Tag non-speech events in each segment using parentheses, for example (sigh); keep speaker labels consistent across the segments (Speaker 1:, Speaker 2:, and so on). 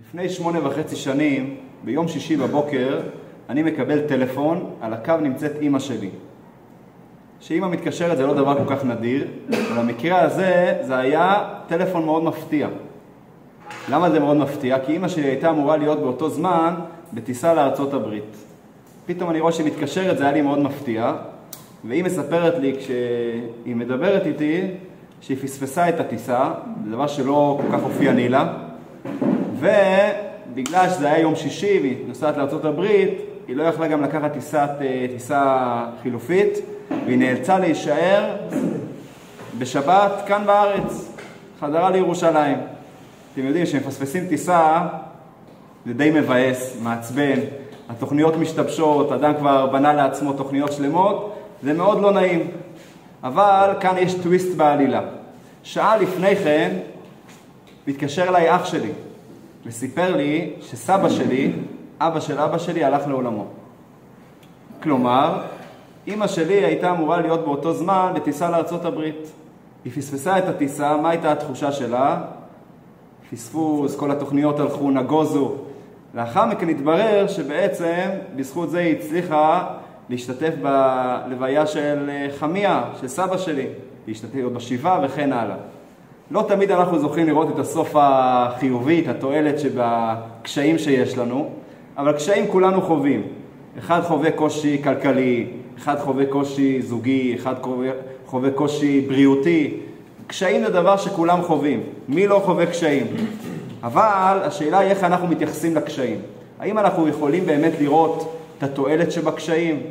Speaker 1: לפני שמונה וחצי שנים, ביום שישי בבוקר, אני מקבל טלפון, על הקו נמצאת אימא שלי. שאימא מתקשרת זה לא דבר כל כך נדיר, אבל במקרה הזה זה היה טלפון מאוד מפתיע. למה זה מאוד מפתיע? כי אימא שלי הייתה אמורה להיות באותו זמן בטיסה לארצות הברית. פתאום אני רואה שהיא מתקשרת, זה היה לי מאוד מפתיע, והיא מספרת לי כשהיא מדברת איתי שהיא פספסה את הטיסה, זה דבר שלא כל כך אופייני לה, ובגלל שזה היה יום שישי והיא נוסעת לארה"ב, היא לא יכלה גם לקחת טיסת, אה, טיסה חילופית, והיא נאלצה להישאר בשבת כאן בארץ, חזרה לירושלים. אתם יודעים שמפספסים טיסה זה די מבאס, מעצבן, התוכניות משתבשות, אדם כבר בנה לעצמו תוכניות שלמות, זה מאוד לא נעים. אבל כאן יש טוויסט בעלילה. שעה לפני כן מתקשר אליי אח שלי וסיפר לי שסבא שלי, אבא של אבא שלי, הלך לעולמו. כלומר, אימא שלי הייתה אמורה להיות באותו זמן בטיסה לארצות הברית. היא פספסה את הטיסה, מה הייתה התחושה שלה? פספוס, כל התוכניות הלכו, נגוזו. לאחר מכן התברר שבעצם בזכות זה היא הצליחה להשתתף בלוויה של אה, חמיה, של סבא שלי, להשתתף בשבעה וכן הלאה. לא תמיד אנחנו זוכים לראות את הסוף החיובי, את התועלת שבקשיים שיש לנו, אבל קשיים כולנו חווים. אחד חווה קושי כלכלי, אחד חווה קושי זוגי, אחד חווה, קושי בריאותי. קשיים זה דבר שכולם חווים. מי לא חווה קשיים? אבל השאלה היא איך אנחנו מתייחסים לקשיים. האם אנחנו יכולים באמת לראות את התועלת שבקשיים?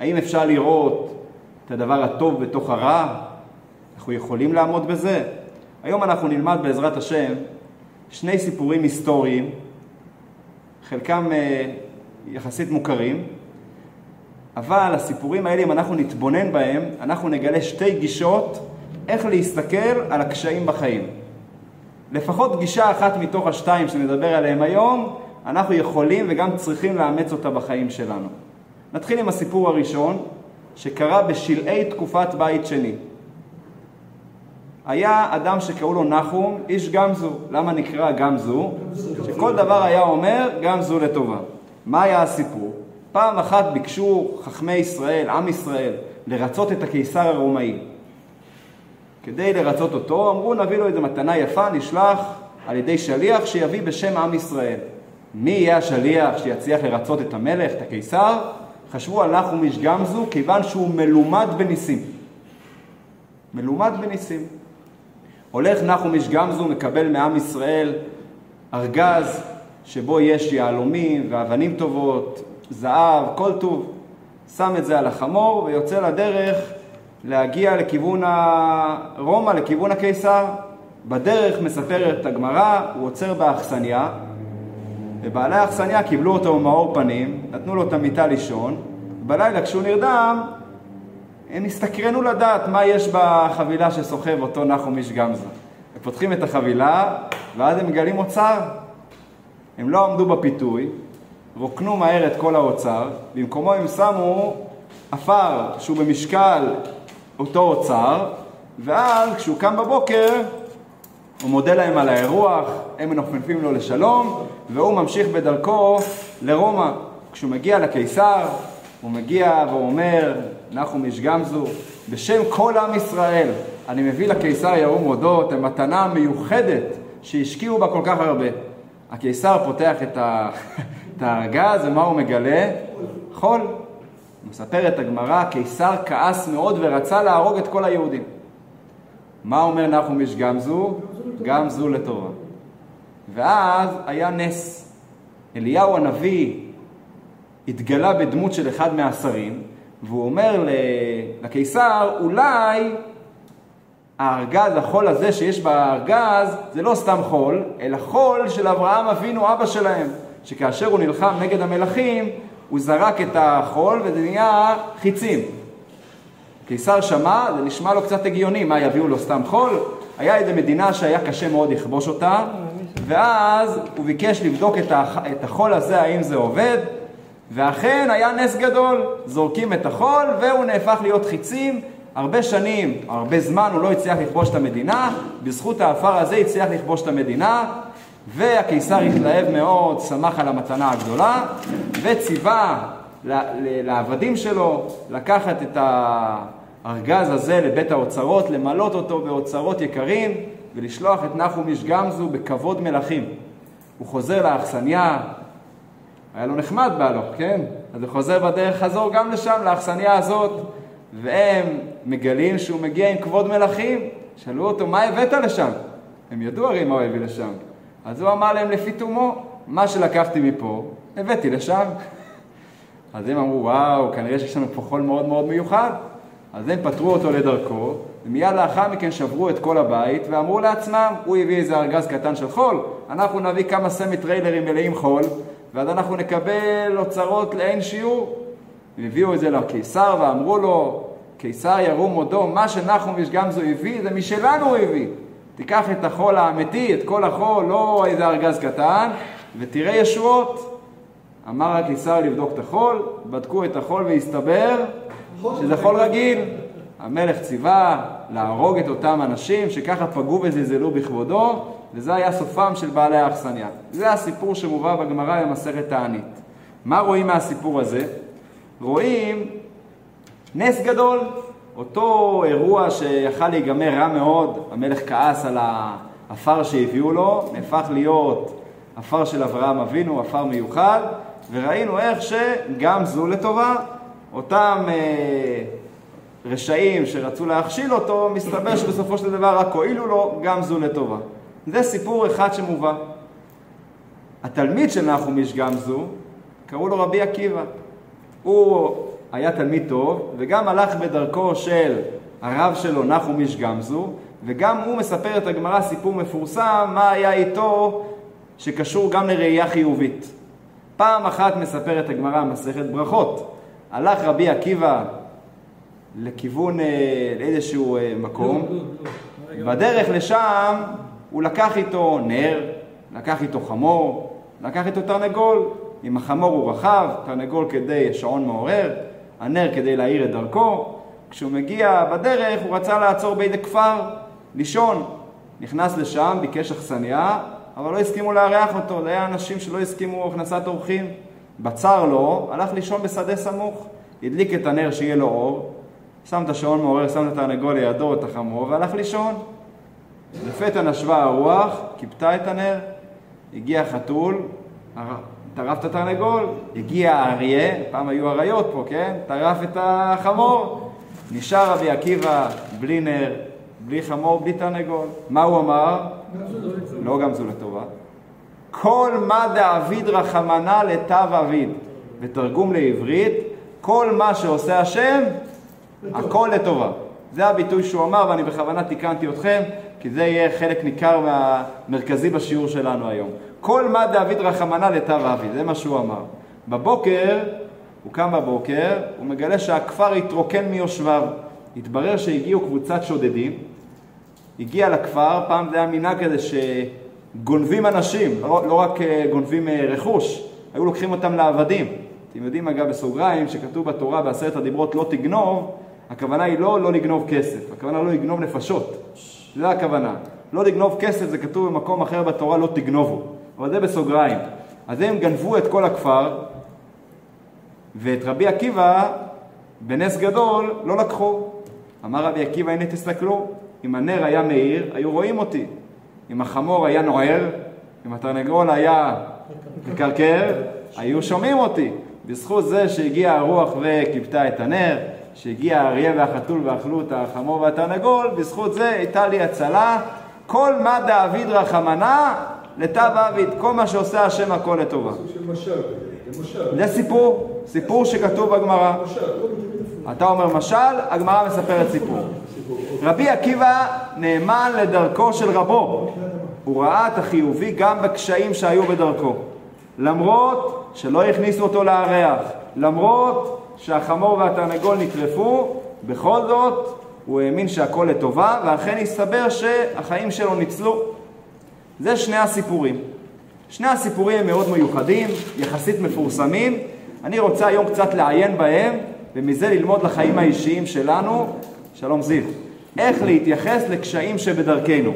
Speaker 1: האם אפשר לראות את הדבר הטוב בתוך הרע? אנחנו יכולים לעמוד בזה? היום אנחנו נלמד בעזרת השם שני סיפורים היסטוריים, חלקם אה, יחסית מוכרים, אבל הסיפורים האלה, אם אנחנו נתבונן בהם, אנחנו נגלה שתי גישות איך להסתכל על הקשיים בחיים. לפחות גישה אחת מתוך השתיים שנדבר עליהם היום, אנחנו יכולים וגם צריכים לאמץ אותה בחיים שלנו. נתחיל עם הסיפור הראשון, שקרה בשלהי תקופת בית שני. היה אדם שקראו לו נחום, איש גמזו. למה נקרא גמזו? שכל דבר היה אומר גמזו לטובה. מה היה הסיפור? פעם אחת ביקשו חכמי ישראל, עם ישראל, לרצות את הקיסר הרומאי. כדי לרצות אותו, אמרו נביא לו איזו מתנה יפה, נשלח על ידי שליח שיביא בשם עם ישראל. מי יהיה השליח שיצליח לרצות את המלך, את הקיסר? חשבו על נחום איש גמזו כיוון שהוא מלומד בניסים. מלומד בניסים. הולך נחום איש גמזו, מקבל מעם ישראל ארגז שבו יש יהלומים ואבנים טובות, זהב, כל טוב. שם את זה על החמור ויוצא לדרך להגיע לכיוון רומא, לכיוון הקיסר. בדרך מספרת הגמרא, הוא עוצר באכסניה, ובעלי האכסניה קיבלו אותו במאור פנים, נתנו לו את המיטה לישון, בלילה כשהוא נרדם, הם הסתקרנו לדעת מה יש בחבילה שסוחב אותו נחום איש גמזה. הם פותחים את החבילה, ואז הם מגלים אוצר. הם לא עמדו בפיתוי, רוקנו מהר את כל האוצר, במקומו הם שמו עפר שהוא במשקל אותו אוצר, ואז כשהוא קם בבוקר, הוא מודה להם על האירוח, הם מנופפים לו לשלום, והוא ממשיך בדרכו לרומא. כשהוא מגיע לקיסר, הוא מגיע והוא אומר, נחום איש גמזו, בשם כל עם ישראל, אני מביא לקיסר ירום הודות, המתנה מיוחדת שהשקיעו בה כל כך הרבה. הקיסר פותח את, ה... (laughs) את הארגז, ומה הוא מגלה? חול. מספרת הגמרא, קיסר כעס מאוד ורצה להרוג את כל היהודים. מה אומר נחום איש גמזו? גמזו לטובה. ואז היה נס. אליהו הנביא התגלה בדמות של אחד מהשרים, והוא אומר לקיסר, אולי הארגז, החול הזה שיש בארגז, זה לא סתם חול, אלא חול של אברהם אבינו, אבא שלהם, שכאשר הוא נלחם נגד המלכים, הוא זרק את החול וזה נהיה חיצים. קיסר שמע, זה נשמע לו קצת הגיוני, מה יביאו לו סתם חול? היה איזו מדינה שהיה קשה מאוד לכבוש אותה, ואז הוא ביקש לבדוק את החול הזה, האם זה עובד, ואכן היה נס גדול, זורקים את החול והוא נהפך להיות חיצים. הרבה שנים, הרבה זמן הוא לא הצליח לכבוש את המדינה, בזכות האפר הזה הצליח לכבוש את המדינה, והקיסר התלהב מאוד, שמח על המתנה הגדולה, וציווה לעבדים שלו לקחת את הארגז הזה לבית האוצרות, למלות אותו באוצרות יקרים, ולשלוח את נחום איש גמזו בכבוד מלכים. הוא חוזר לאכסניה, היה לו נחמד בהלוך, כן? אז הוא חוזר בדרך חזור גם לשם, לאכסניה הזאת, והם מגלים שהוא מגיע עם כבוד מלכים. שאלו אותו, מה הבאת לשם? הם ידעו הרי מה הוא הביא לשם. אז הוא אמר להם, לפי תומו, מה שלקחתי מפה, הבאתי לשם. (laughs) אז הם אמרו, וואו, כנראה שיש לנו פה חול מאוד מאוד מיוחד. אז הם פטרו אותו לדרכו, ומיד לאחר מכן שברו את כל הבית, ואמרו לעצמם, הוא הביא איזה ארגז קטן של חול, אנחנו נביא כמה סמי טריילרים מלאים חול, ואז אנחנו נקבל אוצרות לאין שיעור. הם הביאו את זה לקיסר ואמרו לו, קיסר ירום הודו, מה שנחום ושגמזו הביא, זה משלנו הוא הביא. תיקח את החול האמיתי, את כל החול, לא איזה ארגז קטן, ותראה ישועות. אמר הקיסר לבדוק את החול, בדקו את החול והסתבר שזה חול רגיל. המלך ציווה להרוג את אותם אנשים שככה פגעו וזלזלו בכבודו, וזה היה סופם של בעלי האכסניה. זה הסיפור שמובא בגמרא במסכת תענית. מה רואים מהסיפור הזה? רואים נס גדול, אותו אירוע שיכל להיגמר רע מאוד, המלך כעס על העפר שהביאו לו, נהפך להיות עפר של אברהם אבינו, עפר מיוחד, וראינו איך שגם זו לטובה, אותם אה, רשעים שרצו להכשיל אותו, מסתבר שבסופו של דבר רק הועילו לו, גם זו לטובה. זה סיפור אחד שמובא. התלמיד של נחום איש גמזו, קראו לו רבי עקיבא. הוא היה תלמיד טוב, וגם הלך בדרכו של הרב שלו, נחום איש גמזו, וגם הוא מספר את הגמרא סיפור מפורסם, מה היה איתו שקשור גם לראייה חיובית. פעם אחת מספרת הגמרא מסכת ברכות. הלך רבי עקיבא לכיוון, אה, לאיזשהו אה, מקום, לא, לא, לא. בדרך לשם הוא לקח איתו נר, לקח איתו חמור, לקח איתו תרנגול. עם החמור הוא רכב, תרנגול כדי שעון מעורר, הנר כדי להאיר את דרכו. כשהוא מגיע בדרך הוא רצה לעצור באיזה כפר, לישון. נכנס לשם, ביקש אכסניה, אבל לא הסכימו לארח אותו, זה היה אנשים שלא הסכימו הכנסת אורחים. בצר לו, הלך לישון בשדה סמוך, הדליק את הנר שיהיה לו אור, שם את השעון מעורר, שם את התרנגול לידו, את החמור, והלך לישון. לפתע נשבה הרוח, כיבתה את הנר, הגיע חתול, טרף את התרנגול, הגיע האריה, פעם היו אריות פה, כן? טרף את החמור. נשאר רבי עקיבא בלי נר, בלי חמור, בלי תרנגול. מה הוא אמר? לא גם זו לטובה. כל מה דאביד רחמנה לטב אביד. בתרגום לעברית, כל מה שעושה השם, הכל לטובה. זה הביטוי שהוא אמר, ואני בכוונה תיקנתי אתכם, כי זה יהיה חלק ניכר והמרכזי בשיעור שלנו היום. כל מה דוד רחמנה לטב אבי, זה מה שהוא אמר. בבוקר, הוא קם בבוקר, הוא מגלה שהכפר התרוקן מיושביו. התברר שהגיעו קבוצת שודדים, הגיע לכפר, פעם זה היה מנהג כזה שגונבים אנשים, לא, לא רק אה, גונבים אה, רכוש, היו לוקחים אותם לעבדים. אתם יודעים אגב בסוגריים שכתוב בתורה בעשרת הדיברות לא תגנוב, הכוונה היא לא לא לגנוב כסף, הכוונה לא לגנוב נפשות, זה הכוונה. לא לגנוב כסף זה כתוב במקום אחר בתורה לא תגנובו. אבל זה בסוגריים. אז הם גנבו את כל הכפר, ואת רבי עקיבא, בנס גדול, לא לקחו. אמר רבי עקיבא, הנה תסתכלו, אם הנר היה מאיר, היו רואים אותי. אם החמור היה נוער, אם התרנגול היה מקרקר, היו שומעים אותי. בזכות זה שהגיעה הרוח וכיבתה את הנר, שהגיע האריה והחתול ואכלו את החמור והתרנגול, בזכות זה הייתה לי הצלה. כל מה דאביד רחמנה, לטב עביד, כל מה שעושה השם הכל לטובה. זה סיפור, סיפור שכתוב בגמרא. אתה אומר משל, הגמרא מספרת סיפור. רבי עקיבא נאמן לדרכו של רבו. הוא ראה את החיובי גם בקשיים שהיו בדרכו. למרות שלא הכניסו אותו לארח, למרות שהחמור והתרנגול נטרפו, בכל זאת הוא האמין שהכל לטובה, ואכן הסתבר שהחיים שלו ניצלו. זה שני הסיפורים. שני הסיפורים הם מאוד מיוחדים, יחסית מפורסמים. אני רוצה היום קצת לעיין בהם, ומזה ללמוד לחיים האישיים שלנו, שלום זיו, איך להתייחס לקשיים שבדרכנו.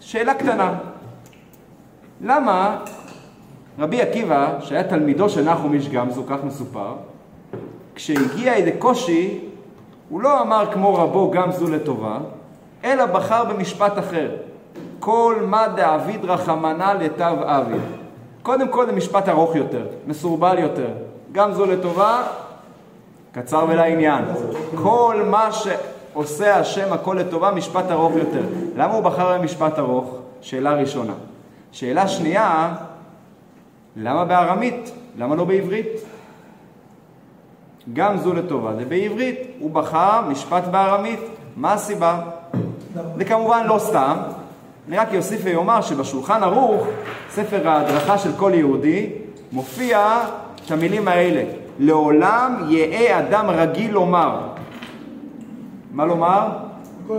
Speaker 1: שאלה קטנה, למה רבי עקיבא, שהיה תלמידו של נחום איש גמזו, כך מסופר, כשהגיע איזה קושי, הוא לא אמר כמו רבו גמזו לטובה, אלא בחר במשפט אחר. כל מה דאביד רחמנא לטב אביד. קודם כל זה משפט ארוך יותר, מסורבל יותר. גם זו לטובה, קצר ולעניין. כל מה שעושה השם הכל לטובה, משפט ארוך יותר. למה הוא בחר במשפט ארוך? שאלה ראשונה. שאלה שנייה, למה בארמית? למה לא בעברית? גם זו לטובה, זה בעברית. הוא בחר משפט בארמית. מה הסיבה? זה כמובן לא סתם. אני רק אוסיף ואומר שבשולחן ערוך, ספר ההדרכה של כל יהודי, מופיע את המילים האלה: לעולם יהא אדם רגיל לומר. מה לומר?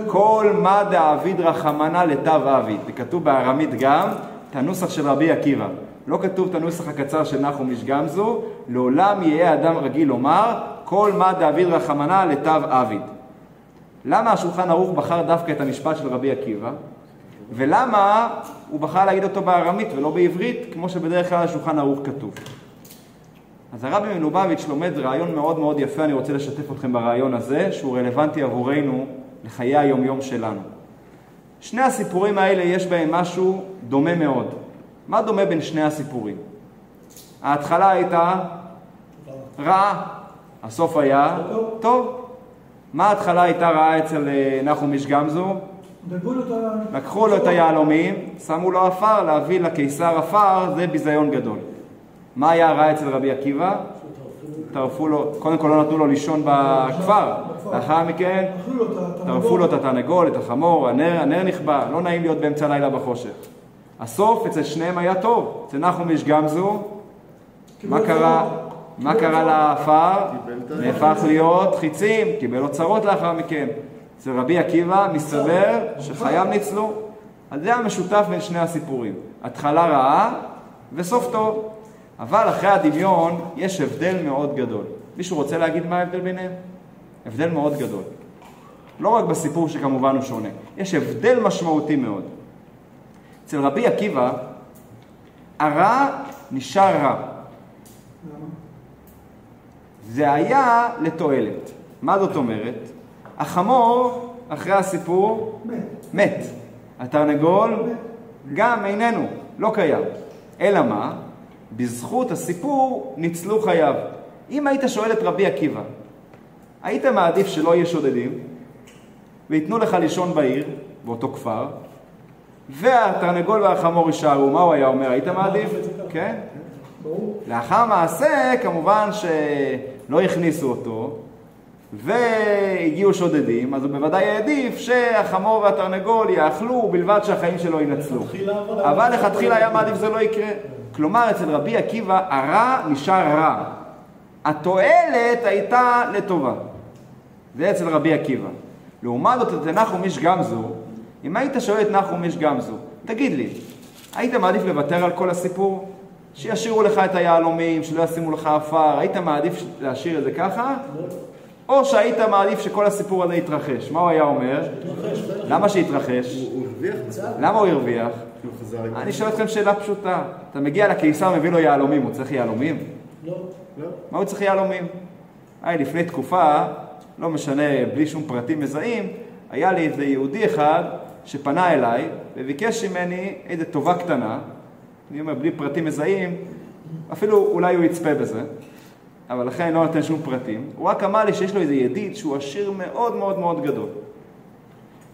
Speaker 1: כל מה דאביד רחמנא לטב אביד. זה כתוב בארמית גם, את הנוסח של רבי עקיבא. לא כתוב את הנוסח הקצר של נחום איש גמזו, לעולם יהא אדם רגיל לומר, כל מה דאביד רחמנא לטב אביד. למה השולחן ערוך בחר דווקא את המשפט של רבי עקיבא? ולמה הוא בחר להגיד אותו בארמית ולא בעברית, כמו שבדרך כלל השולחן ערוך כתוב. אז הרבי מלובביץ' לומד רעיון מאוד מאוד יפה, אני רוצה לשתף אתכם ברעיון הזה, שהוא רלוונטי עבורנו לחיי היומיום שלנו. שני הסיפורים האלה יש בהם משהו דומה מאוד. מה דומה בין שני הסיפורים? ההתחלה הייתה רעה, הסוף היה טוב. מה ההתחלה הייתה רעה אצל אה, נחום איש גמזו? לקחו לו את היהלומים, שמו לו עפר, להביא לקיסר עפר, זה ביזיון גדול. מה היה הרע אצל רבי עקיבא? טרפו לו, קודם כל לא נתנו לו לישון בכפר, לאחר מכן טרפו לו את התרנגול, את החמור, הנר, הנר נכבה, לא נעים להיות באמצע הלילה בחושך. הסוף אצל שניהם היה טוב, אצל נחום איש גמזו, מה קרה? מה קרה לעפר? נהפך להיות חיצים, קיבל אוצרות לאחר מכן. אצל רבי עקיבא מסתבר שחייו ניצלו. אז זה המשותף בין שני הסיפורים. התחלה רעה וסוף טוב. אבל אחרי הדמיון יש הבדל מאוד גדול. מישהו רוצה להגיד מה ההבדל ביניהם? הבדל מאוד גדול. לא רק בסיפור שכמובן הוא שונה, יש הבדל משמעותי מאוד. אצל רבי עקיבא, הרע נשאר רע. זה היה לתועלת. מה זאת אומרת? החמור, אחרי הסיפור, מת. מת. התרנגול. גם איננו, לא קיים. אלא מה? בזכות הסיפור ניצלו חייו. אם היית שואל את רבי עקיבא, היית מעדיף שלא יהיה שודדים וייתנו לך לישון בעיר, באותו כפר, והתרנגול והחמור יישארו, מה הוא היה אומר? היית מעדיף? כן? לאחר מעשה, כמובן שלא הכניסו אותו, והגיעו שודדים, אז הוא בוודאי העדיף שהחמור והתרנגול יאכלו, בלבד שהחיים שלו ינצלו. אבל לכתחילה היה מעדיף שזה לא יקרה. כלומר, אצל רבי עקיבא הרע נשאר רע. התועלת הייתה לטובה. זה אצל רבי עקיבא. לעומת זאת, אצל נחום איש גמזו, אם היית שואל את נחום איש גמזו, תגיד לי, היית מעדיף לוותר על כל הסיפור? שישאירו לך את היהלומים, שלא ישימו לך עפר, היית מעדיף להשאיר את זה ככה? או שהיית מעדיף שכל הסיפור הזה יתרחש. מה הוא היה אומר? למה שיתרחש? למה הוא הרוויח? אני שואל אתכם שאלה פשוטה. אתה מגיע לקיסר, מביא לו יהלומים, הוא צריך יהלומים?
Speaker 2: לא. לא.
Speaker 1: מה הוא צריך יהלומים? היי, לפני תקופה, לא משנה, בלי שום פרטים מזהים, היה לי איזה יהודי אחד שפנה אליי וביקש ממני איזה טובה קטנה, אני אומר, בלי פרטים מזהים, אפילו אולי הוא יצפה בזה. אבל לכן לא נותן שום פרטים. הוא רק אמר לי שיש לו איזה ידיד שהוא עשיר מאוד מאוד מאוד גדול.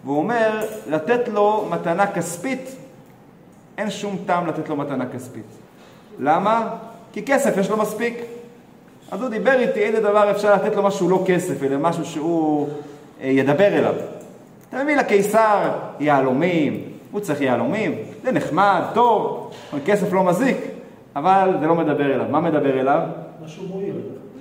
Speaker 1: והוא אומר, לתת לו מתנה כספית, אין שום טעם לתת לו מתנה כספית. למה? כי כסף יש לו מספיק. אז הוא דיבר איתי איזה דבר אפשר לתת לו משהו לא כסף, אלא משהו שהוא אה, ידבר אליו. אתה מביא לקיסר יהלומים, הוא צריך יהלומים, זה נחמד, טוב, כסף לא מזיק, אבל זה לא מדבר אליו. מה מדבר אליו?
Speaker 2: משהו מועיל.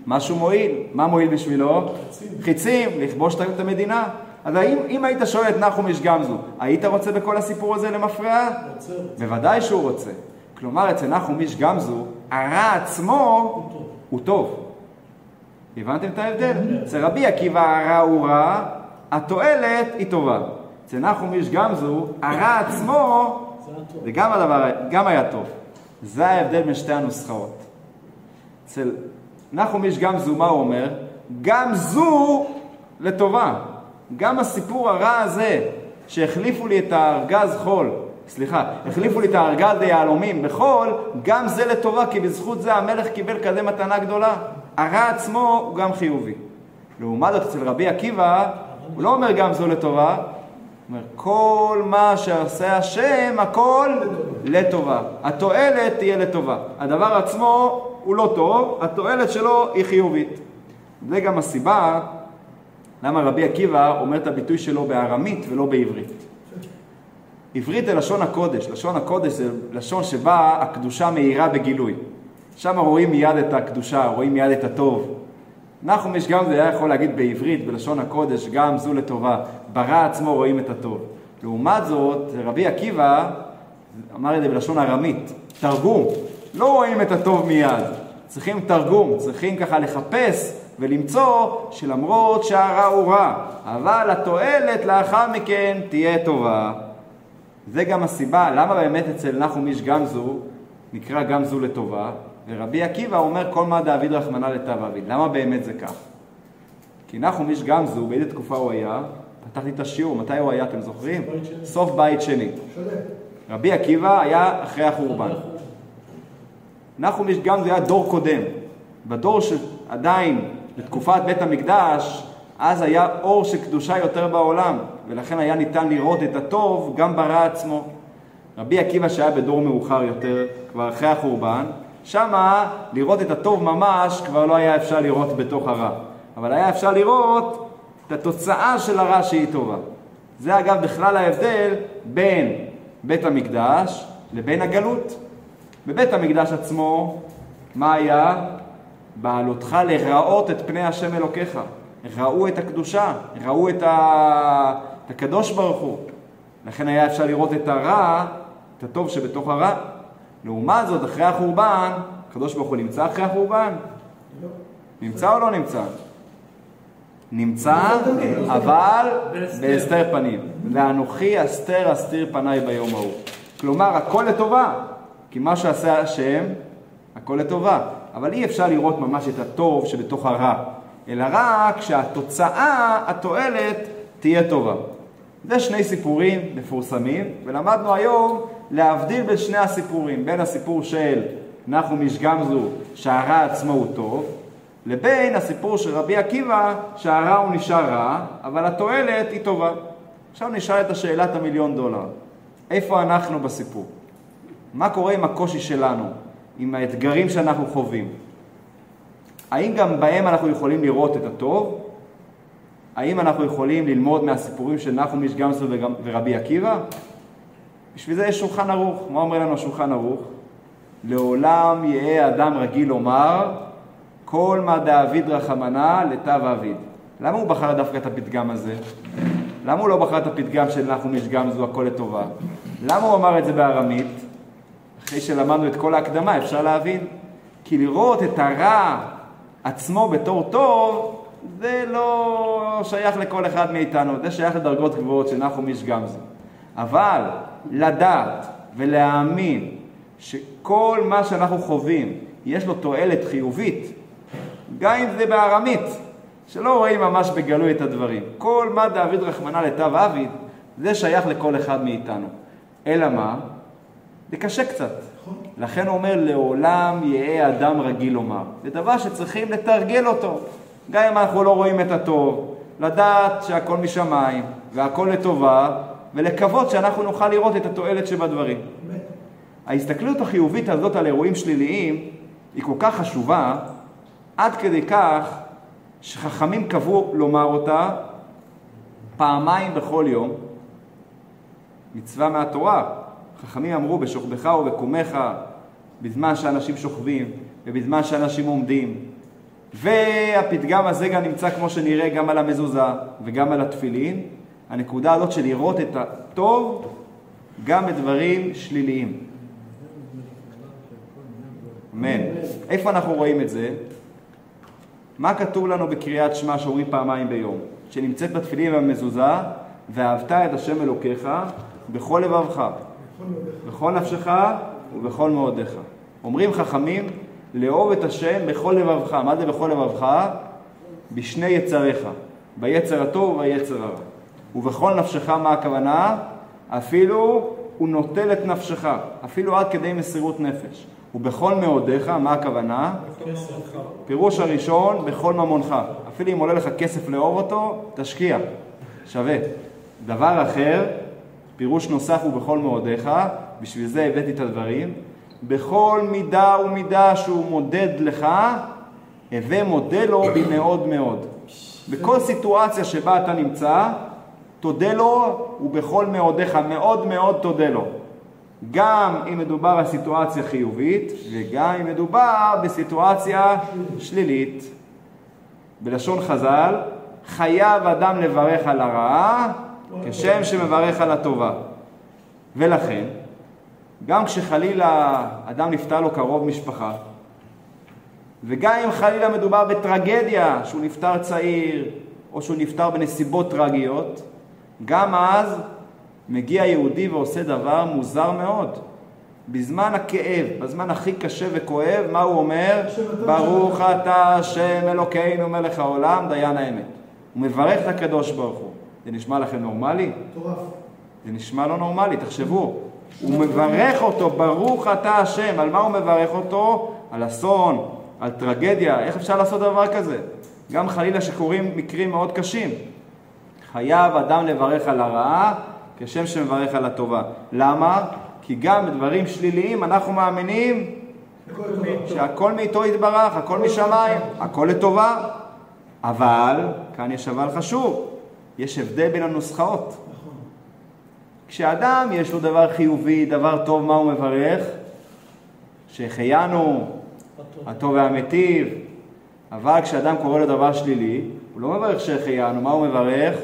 Speaker 1: משהו מועיל. מה מועיל בשבילו?
Speaker 2: חיצים.
Speaker 1: חיצים, לכבוש את המדינה. אז האם, אם היית שואל את נחום איש גמזו, היית רוצה בכל הסיפור הזה למפרע?
Speaker 2: רוצה.
Speaker 1: בוודאי שהוא רוצה. כלומר, אצל נחום איש גמזו, הרע עצמו
Speaker 2: הוא טוב.
Speaker 1: הוא טוב. הבנתם את ההבדל? אצל רבי עקיבא הרע הוא רע, התועלת היא טובה. אצל נחום איש גמזו, הרע עצמו זה גם הדבר, גם היה טוב. זה ההבדל בין שתי הנוסחאות. אצל נחום איש גם זו, מה הוא אומר? גם זו לטובה. גם הסיפור הרע הזה, שהחליפו לי את הארגז חול, סליחה, החליפו לי את הארגז ליהלומים בחול, גם זה לטובה, כי בזכות זה המלך קיבל כזה מתנה גדולה. הרע עצמו הוא גם חיובי. לעומת זאת, אצל רבי עקיבא, הוא לא אומר גם זו לטובה, הוא אומר, כל מה שעושה השם, הכל לטובה. התועלת תהיה לטובה. הדבר עצמו הוא לא טוב, התועלת שלו היא חיובית. זה גם הסיבה למה רבי עקיבא אומר את הביטוי שלו בארמית ולא בעברית. עברית זה לשון הקודש, לשון הקודש זה לשון שבה הקדושה מאירה בגילוי. שם רואים מיד את הקדושה, רואים מיד את הטוב. נחום גם זה היה יכול להגיד בעברית, בלשון הקודש, גם זו לטובה. ברע עצמו רואים את הטוב. לעומת זאת, רבי עקיבא אמר את זה בלשון ארמית, תרגום. לא רואים את הטוב מיד, צריכים תרגום, צריכים ככה לחפש ולמצוא שלמרות שהרע הוא רע, אבל התועלת לאחר מכן תהיה טובה. זה גם הסיבה למה באמת אצל נחום איש גמזו נקרא גמזו לטובה, ורבי עקיבא אומר כל מה דאביד רחמנא לטב אביד. למה באמת זה כך? כי נחום איש גמזו, באיזה תקופה הוא היה? פתחתי את השיעור, מתי הוא היה, אתם זוכרים?
Speaker 2: בית.
Speaker 1: סוף בית שני. רבי עקיבא היה אחרי החורבן. נחום איש גמזו היה דור קודם. בדור שעדיין, בתקופת בית המקדש, אז היה אור של קדושה יותר בעולם, ולכן היה ניתן לראות את הטוב גם ברע עצמו. רבי עקיבא שהיה בדור מאוחר יותר, כבר אחרי החורבן, שמה לראות את הטוב ממש כבר לא היה אפשר לראות בתוך הרע. אבל היה אפשר לראות את התוצאה של הרע שהיא טובה. זה אגב בכלל ההבדל בין בית המקדש לבין הגלות. בבית המקדש עצמו, מה היה? בעלותך לראות את פני השם אלוקיך. ראו את הקדושה, ראו את, ה... את הקדוש ברוך הוא. לכן היה אפשר לראות את הרע, את הטוב שבתוך הרע. לעומת זאת, אחרי החורבן, הקדוש ברוך הוא נמצא אחרי החורבן? נמצא או לא נמצא? נמצא, אבל בהסתר פנים. ואנוכי אסתר אסתיר פניי ביום ההוא. כלומר, הכל לטובה, כי מה שעשה השם, הכל לטובה. אבל אי אפשר לראות ממש את הטוב שבתוך הרע, אלא רק שהתוצאה, התועלת, תהיה טובה. זה שני סיפורים מפורסמים, ולמדנו היום להבדיל בין שני הסיפורים, בין הסיפור של נחום איש גמזו, שהרע עצמו הוא טוב, לבין הסיפור של רבי עקיבא, שהרע הוא נשאר רע, אבל התועלת היא טובה. עכשיו נשאל את השאלת המיליון דולר. איפה אנחנו בסיפור? מה קורה עם הקושי שלנו, עם האתגרים שאנחנו חווים? האם גם בהם אנחנו יכולים לראות את הטוב? האם אנחנו יכולים ללמוד מהסיפורים של נחום איש וגם- ורבי עקיבא? בשביל זה יש שולחן ערוך. מה אומר לנו השולחן ערוך? לעולם יהא אדם רגיל לומר, כל מה דאביד רחמנא לטב אביד. למה הוא בחר דווקא את הפתגם הזה? למה הוא לא בחר את הפתגם של נחום איש גמזו הכל לטובה? למה הוא אמר את זה בארמית? אחרי שלמדנו את כל ההקדמה אפשר להבין. כי לראות את הרע עצמו בתור טוב, זה לא שייך לכל אחד מאיתנו, זה שייך לדרגות גבוהות נחום איש גמזו. אבל לדעת ולהאמין שכל מה שאנחנו חווים יש לו תועלת חיובית, גם אם זה בארמית, שלא רואים ממש בגלוי את הדברים. כל מה דאביד רחמנא לטב אביד, זה שייך לכל אחד מאיתנו. אלא מה? זה קשה קצת. לכן הוא אומר, לעולם יהא אדם רגיל לומר. זה דבר שצריכים לתרגל אותו. גם אם אנחנו לא רואים את הטוב, לדעת שהכל משמיים והכל לטובה, ולקוות שאנחנו נוכל לראות את התועלת שבדברים. ההסתכלות החיובית הזאת על אירועים שליליים היא כל כך חשובה, עד כדי כך שחכמים קבעו לומר אותה פעמיים בכל יום, מצווה מהתורה. חכמים אמרו בשוכבך ובקומך, בזמן שאנשים שוכבים ובזמן שאנשים עומדים. והפתגם הזה גם נמצא כמו שנראה גם על המזוזה וגם על התפילין. הנקודה הזאת של לראות את הטוב גם בדברים שליליים. אמן. איפה אנחנו רואים את זה? מה כתוב לנו בקריאת שמע שאומרים פעמיים ביום? שנמצאת בתפילין ובמזוזה, ואהבת את השם אלוקיך בכל לבבך. בכל נפשך ובכל מאודיך. אומרים חכמים, לאהוב את השם בכל לבבך. מה זה בכל לבבך? בשני יצריך, ביצר הטוב וביצר הרע. ובכל נפשך, מה הכוונה? אפילו הוא נוטל את נפשך, אפילו עד כדי מסירות נפש. ובכל מאודיך, מה הכוונה? פירוש הראשון, בכל ממונך. אפילו אם עולה לך כסף לאהוב אותו, תשקיע, שווה. דבר אחר, פירוש נוסף הוא בכל מאודיך, בשביל זה הבאתי את הדברים. בכל מידה ומידה שהוא מודד לך, הווה מודה לו במאוד מאוד. בכל סיטואציה שבה אתה נמצא, תודה לו ובכל מאודיך, מאוד מאוד תודה לו. גם אם מדובר על סיטואציה חיובית וגם אם מדובר בסיטואציה שלילית. בלשון חז"ל, חייב אדם לברך על הרעה כשם שמברך על הטובה. ולכן, גם כשחלילה אדם נפטר לו קרוב משפחה, וגם אם חלילה מדובר בטרגדיה, שהוא נפטר צעיר, או שהוא נפטר בנסיבות טרגיות, גם אז מגיע יהודי ועושה דבר מוזר מאוד. בזמן הכאב, בזמן הכי קשה וכואב, מה הוא אומר? ברוך אתה השם אלוקינו מלך העולם, דיין האמת. הוא מברך את הקדוש ברוך הוא. זה נשמע לכם נורמלי?
Speaker 2: מטורף.
Speaker 1: זה נשמע לא נורמלי, תחשבו. הוא מברך אותו, ברוך אתה השם. על מה הוא מברך אותו? על אסון, על טרגדיה. איך אפשר לעשות דבר כזה? גם חלילה שקורים מקרים מאוד קשים. חייב אדם לברך על הרעה כשם שמברך על הטובה. למה? כי גם בדברים שליליים אנחנו מאמינים. שהכל מאיתו יתברך, הכל משמיים, הכל לטובה. אבל, כאן יש אבל חשוב, יש הבדל בין הנוסחאות. כשאדם יש לו דבר חיובי, דבר טוב, מה הוא מברך? שהחיינו, הטוב והמיטיב. אבל כשאדם קורא לו דבר שלילי, הוא לא מברך שהחיינו, מה הוא מברך?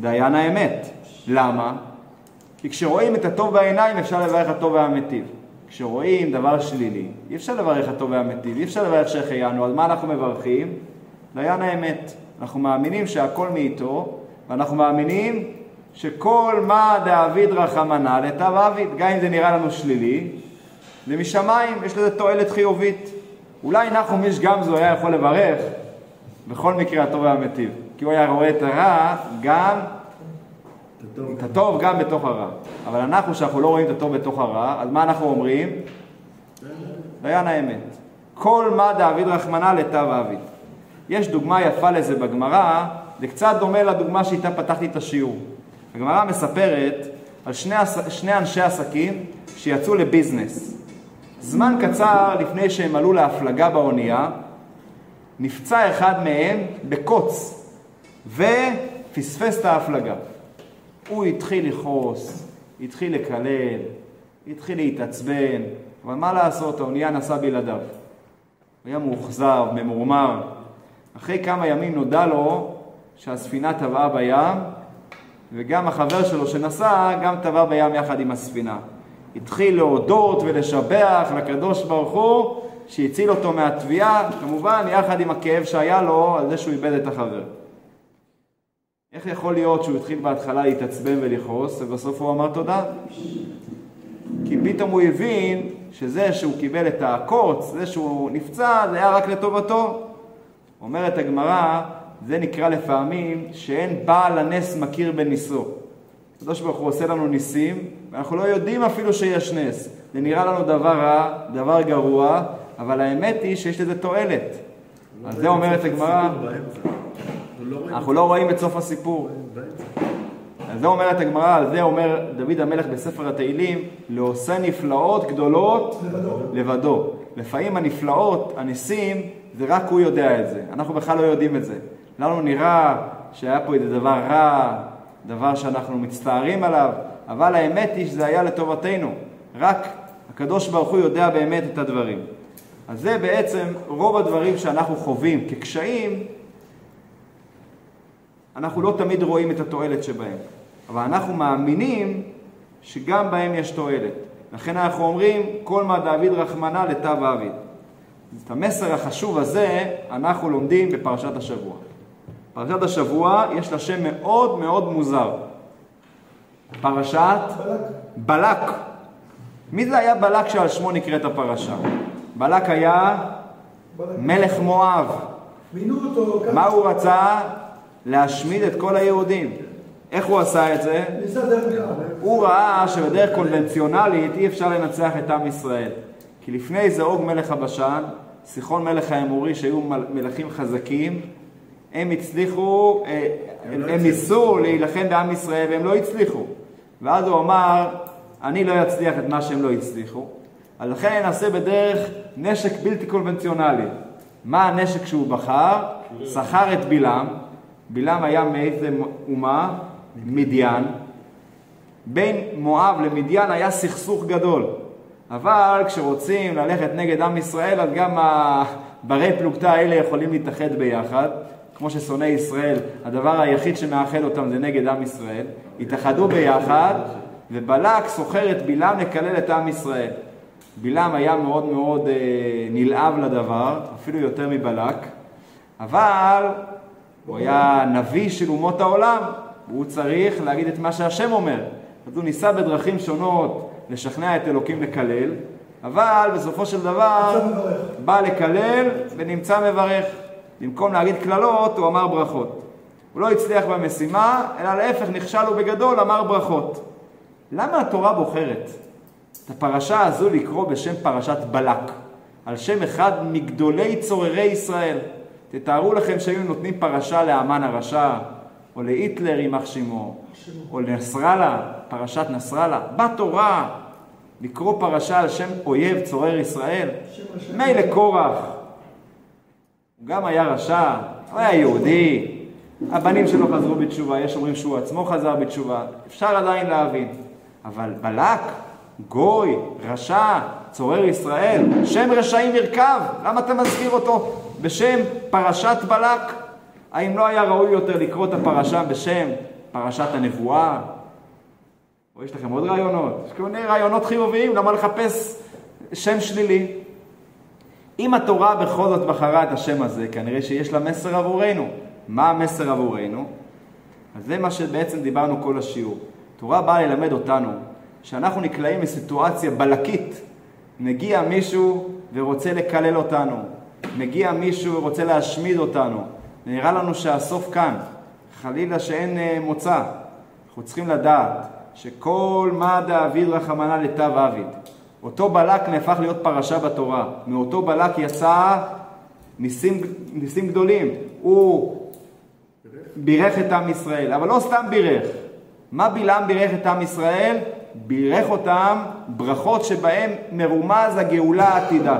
Speaker 1: דיין האמת. למה? כי כשרואים את הטוב בעיניים אפשר לברך הטוב והמיטיב. כשרואים דבר שלילי, אי אפשר לברך הטוב והמיטיב, אי אפשר לברך שהחיינו, אז מה אנחנו מברכים? דיין האמת. אנחנו מאמינים שהכל מאיתו, ואנחנו מאמינים שכל מה דאביד רחמנא לטב עביד, גם אם זה נראה לנו שלילי, זה משמיים, יש לזה תועלת חיובית. אולי נחום איש גמזו היה יכול לברך בכל מקרה הטוב והמיטיב, כי הוא היה רואה את הרע גם את הטוב גם בתוך הרע. אבל אנחנו, שאנחנו לא רואים את הטוב בתוך הרע, אז מה אנחנו אומרים? דיין האמת. כל מה דאביד רחמנא לטב עביד. יש דוגמה יפה לזה בגמרא, זה קצת דומה לדוגמה שאיתה פתחתי את השיעור. הגמרא מספרת על שני, שני אנשי עסקים שיצאו לביזנס. זמן קצר לפני שהם עלו להפלגה באונייה, נפצע אחד מהם בקוץ ופספס את ההפלגה. הוא התחיל לכעוס, התחיל לקלל, התחיל להתעצבן, אבל מה לעשות, האונייה נסעה בלעדיו. הוא היה מאוכזב, ממורמר. אחרי כמה ימים נודע לו שהספינה טבעה בים, וגם החבר שלו שנסע, גם טבע בים יחד עם הספינה. התחיל להודות ולשבח לקדוש ברוך הוא שהציל אותו מהטביעה, כמובן יחד עם הכאב שהיה לו על זה שהוא איבד את החבר. איך יכול להיות שהוא התחיל בהתחלה להתעצבן ולכעוס, ובסוף הוא אמר תודה? כי פתאום הוא הבין שזה שהוא קיבל את הקוץ, זה שהוא נפצע, זה היה רק לטובתו. אומרת הגמרא, זה נקרא לפעמים שאין בעל הנס מכיר בניסו. הקדוש ברוך הוא עושה לנו ניסים, ואנחנו לא יודעים אפילו שיש נס. זה נראה לנו דבר רע, דבר גרוע, אבל האמת היא שיש לזה תועלת. על זה אומרת הגמרא, אנחנו לא רואים את סוף הסיפור. על זה אומרת הגמרא, על זה אומר דוד המלך בספר התהילים, לעושה נפלאות גדולות
Speaker 2: לבדו.
Speaker 1: לפעמים הנפלאות, הניסים, זה רק הוא יודע את זה. אנחנו בכלל לא יודעים את זה. לנו נראה שהיה פה איזה דבר רע, דבר שאנחנו מצטערים עליו, אבל האמת היא שזה היה לטובתנו. רק הקדוש ברוך הוא יודע באמת את הדברים. אז זה בעצם רוב הדברים שאנחנו חווים כקשיים, אנחנו לא תמיד רואים את התועלת שבהם. אבל אנחנו מאמינים שגם בהם יש תועלת. לכן אנחנו אומרים, כל מה דאביד רחמנא לטב עביד. את המסר החשוב הזה אנחנו לומדים בפרשת השבוע. פרשת השבוע יש לה שם מאוד מאוד מוזר. פרשת
Speaker 2: בלק.
Speaker 1: בלק. מי זה היה בלק שעל שמו נקראת הפרשה? בלק היה מלך מואב.
Speaker 3: מינו אותו, ככה,
Speaker 1: מה הוא רצה? להשמיד את כל היהודים. איך הוא עשה את זה?
Speaker 3: קהל.
Speaker 1: הוא ראה שבדרך קונבנציונלית אי אפשר לנצח את עם ישראל. כי לפני זה אוג מלך הבשן, סיחון מלך האמורי, שהיו מל- מלכים חזקים, הם הצליחו, אה, הם, הם ניסו להילחם בעם ישראל והם לא הצליחו. ואז הוא אמר, אני לא אצליח את מה שהם לא הצליחו, אז לכן נעשה בדרך נשק בלתי קונבנציונלי. מה הנשק שהוא בחר? שכר את בלעם. בלעם היה מאיזה אומה? מדיין. בין מואב למדיין היה סכסוך גדול. אבל כשרוצים ללכת נגד עם ישראל, אז גם הברי (laughs) פלוגתא האלה יכולים להתאחד ביחד. כמו ששונאי ישראל, הדבר היחיד שמאחד אותם זה נגד עם ישראל. התאחדו ביחד, ובלק סוחר את בלעם לקלל את עם ישראל. בלעם היה מאוד מאוד אה, נלהב לדבר, אפילו יותר מבלק, אבל הוא היה נביא של אומות העולם, והוא צריך להגיד את מה שהשם אומר. אז הוא ניסה בדרכים שונות לשכנע את אלוקים לקלל, אבל בסופו של דבר. בא לקלל ונמצא מברך. במקום להגיד קללות, הוא אמר ברכות. הוא לא הצליח במשימה, אלא להפך, נכשל הוא בגדול, אמר ברכות. למה התורה בוחרת את הפרשה הזו לקרוא בשם פרשת בלק, על שם אחד מגדולי צוררי ישראל? תתארו לכם שהיו נותנים פרשה לאמן הרשע, או להיטלר יימח שמו, או לנסראללה, פרשת נסראללה. בתורה לקרוא פרשה על שם אויב צורר ישראל? מילא קורח, הוא גם היה רשע, הוא היה יהודי, הבנים שלו חזרו בתשובה, יש אומרים שהוא עצמו חזר בתשובה, אפשר עדיין להבין. אבל בלק, גוי, רשע, צורר ישראל, שם רשעים ירכב, למה אתה מזכיר אותו בשם פרשת בלק? האם לא היה ראוי יותר לקרוא את הפרשה בשם פרשת הנבואה? או יש לכם עוד רעיונות? יש כל מיני רעיונות חיוביים, למה לחפש שם שלילי? אם התורה בכל זאת בחרה את השם הזה, כנראה שיש לה מסר עבורנו. מה המסר עבורנו? אז זה מה שבעצם דיברנו כל השיעור. התורה באה ללמד אותנו שאנחנו נקלעים לסיטואציה בלקית. מגיע מישהו ורוצה לקלל אותנו. מגיע מישהו ורוצה להשמיד אותנו. נראה לנו שהסוף כאן. חלילה שאין אה, מוצא. אנחנו צריכים לדעת שכל מה דאביד רחמנא לטב עביד. אותו בלק נהפך להיות פרשה בתורה. מאותו בלק יצא ניסים, ניסים גדולים. הוא בירך את עם ישראל, אבל לא סתם בירך. מה בלעם בירך את עם ישראל? בירך אותם ברכות שבהם מרומז הגאולה העתידה.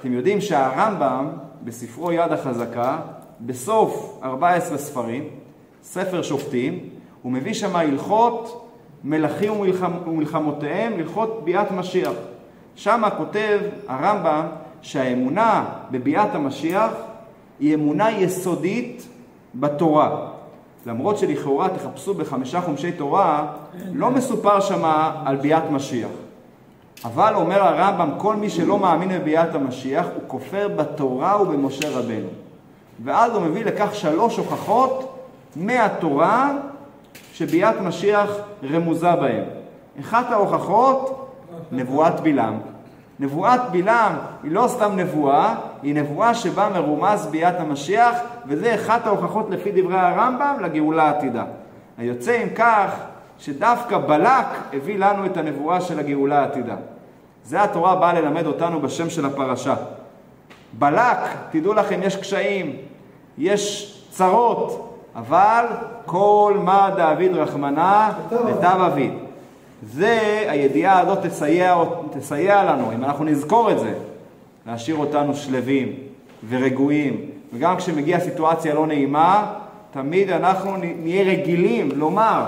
Speaker 1: אתם יודעים שהרמב"ם, בספרו יד החזקה, בסוף 14 ספרים, ספר שופטים, הוא מביא שם הלכות מלכים ומלחמ... ומלחמותיהם, הלכות ביאת משיח. שם כותב הרמב"ם שהאמונה בביאת המשיח היא אמונה יסודית בתורה. למרות שלכאורה תחפשו בחמישה חומשי תורה, לא מסופר שמה על ביאת משיח. אבל אומר הרמב"ם, כל מי שלא מאמין בביאת המשיח, הוא כופר בתורה ובמשה רבנו. ואז הוא מביא לכך שלוש הוכחות מהתורה שביאת משיח רמוזה בהם. אחת ההוכחות, נבואת בלעם. נבואת בלעם היא לא סתם נבואה, היא נבואה שבה מרומז ביאת המשיח, וזה אחת ההוכחות לפי דברי הרמב"ם לגאולה העתידה. היוצא עם כך שדווקא בלק הביא לנו את הנבואה של הגאולה העתידה. זה התורה באה ללמד אותנו בשם של הפרשה. בלק, תדעו לכם, יש קשיים, יש צרות, אבל כל מה דאביד רחמנא לטב אביד. זה, הידיעה הזאת תסייע, תסייע לנו, אם אנחנו נזכור את זה, להשאיר אותנו שלווים ורגועים, וגם כשמגיעה סיטואציה לא נעימה, תמיד אנחנו נהיה רגילים לומר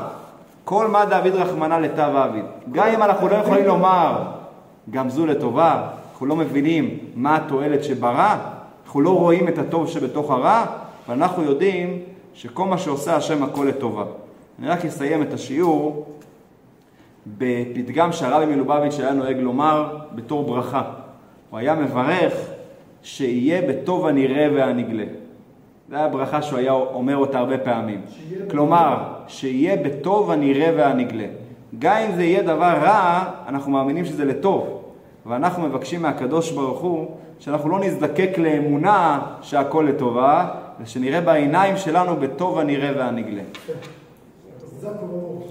Speaker 1: כל מה דוד רחמנא לטב אביד. גם אם אנחנו לא יכולים לומר גם זו לטובה, אנחנו לא מבינים מה התועלת שברע, אנחנו לא רואים את הטוב שבתוך הרע, ואנחנו יודעים שכל מה שעושה השם הכל לטובה. אני רק אסיים את השיעור בפתגם שהרבי מלובביץ' היה נוהג לומר בתור ברכה. הוא היה מברך שיהיה בטוב הנראה והנגלה. זו הייתה ברכה שהוא היה אומר אותה הרבה פעמים. כלומר, שיהיה בטוב הנראה והנגלה. גם אם זה יהיה דבר רע, אנחנו מאמינים שזה לטוב. ואנחנו מבקשים מהקדוש ברוך הוא שאנחנו לא נזדקק לאמונה שהכל לטובה, ושנראה בעיניים שלנו בטוב הנראה והנגלה.
Speaker 3: הכל.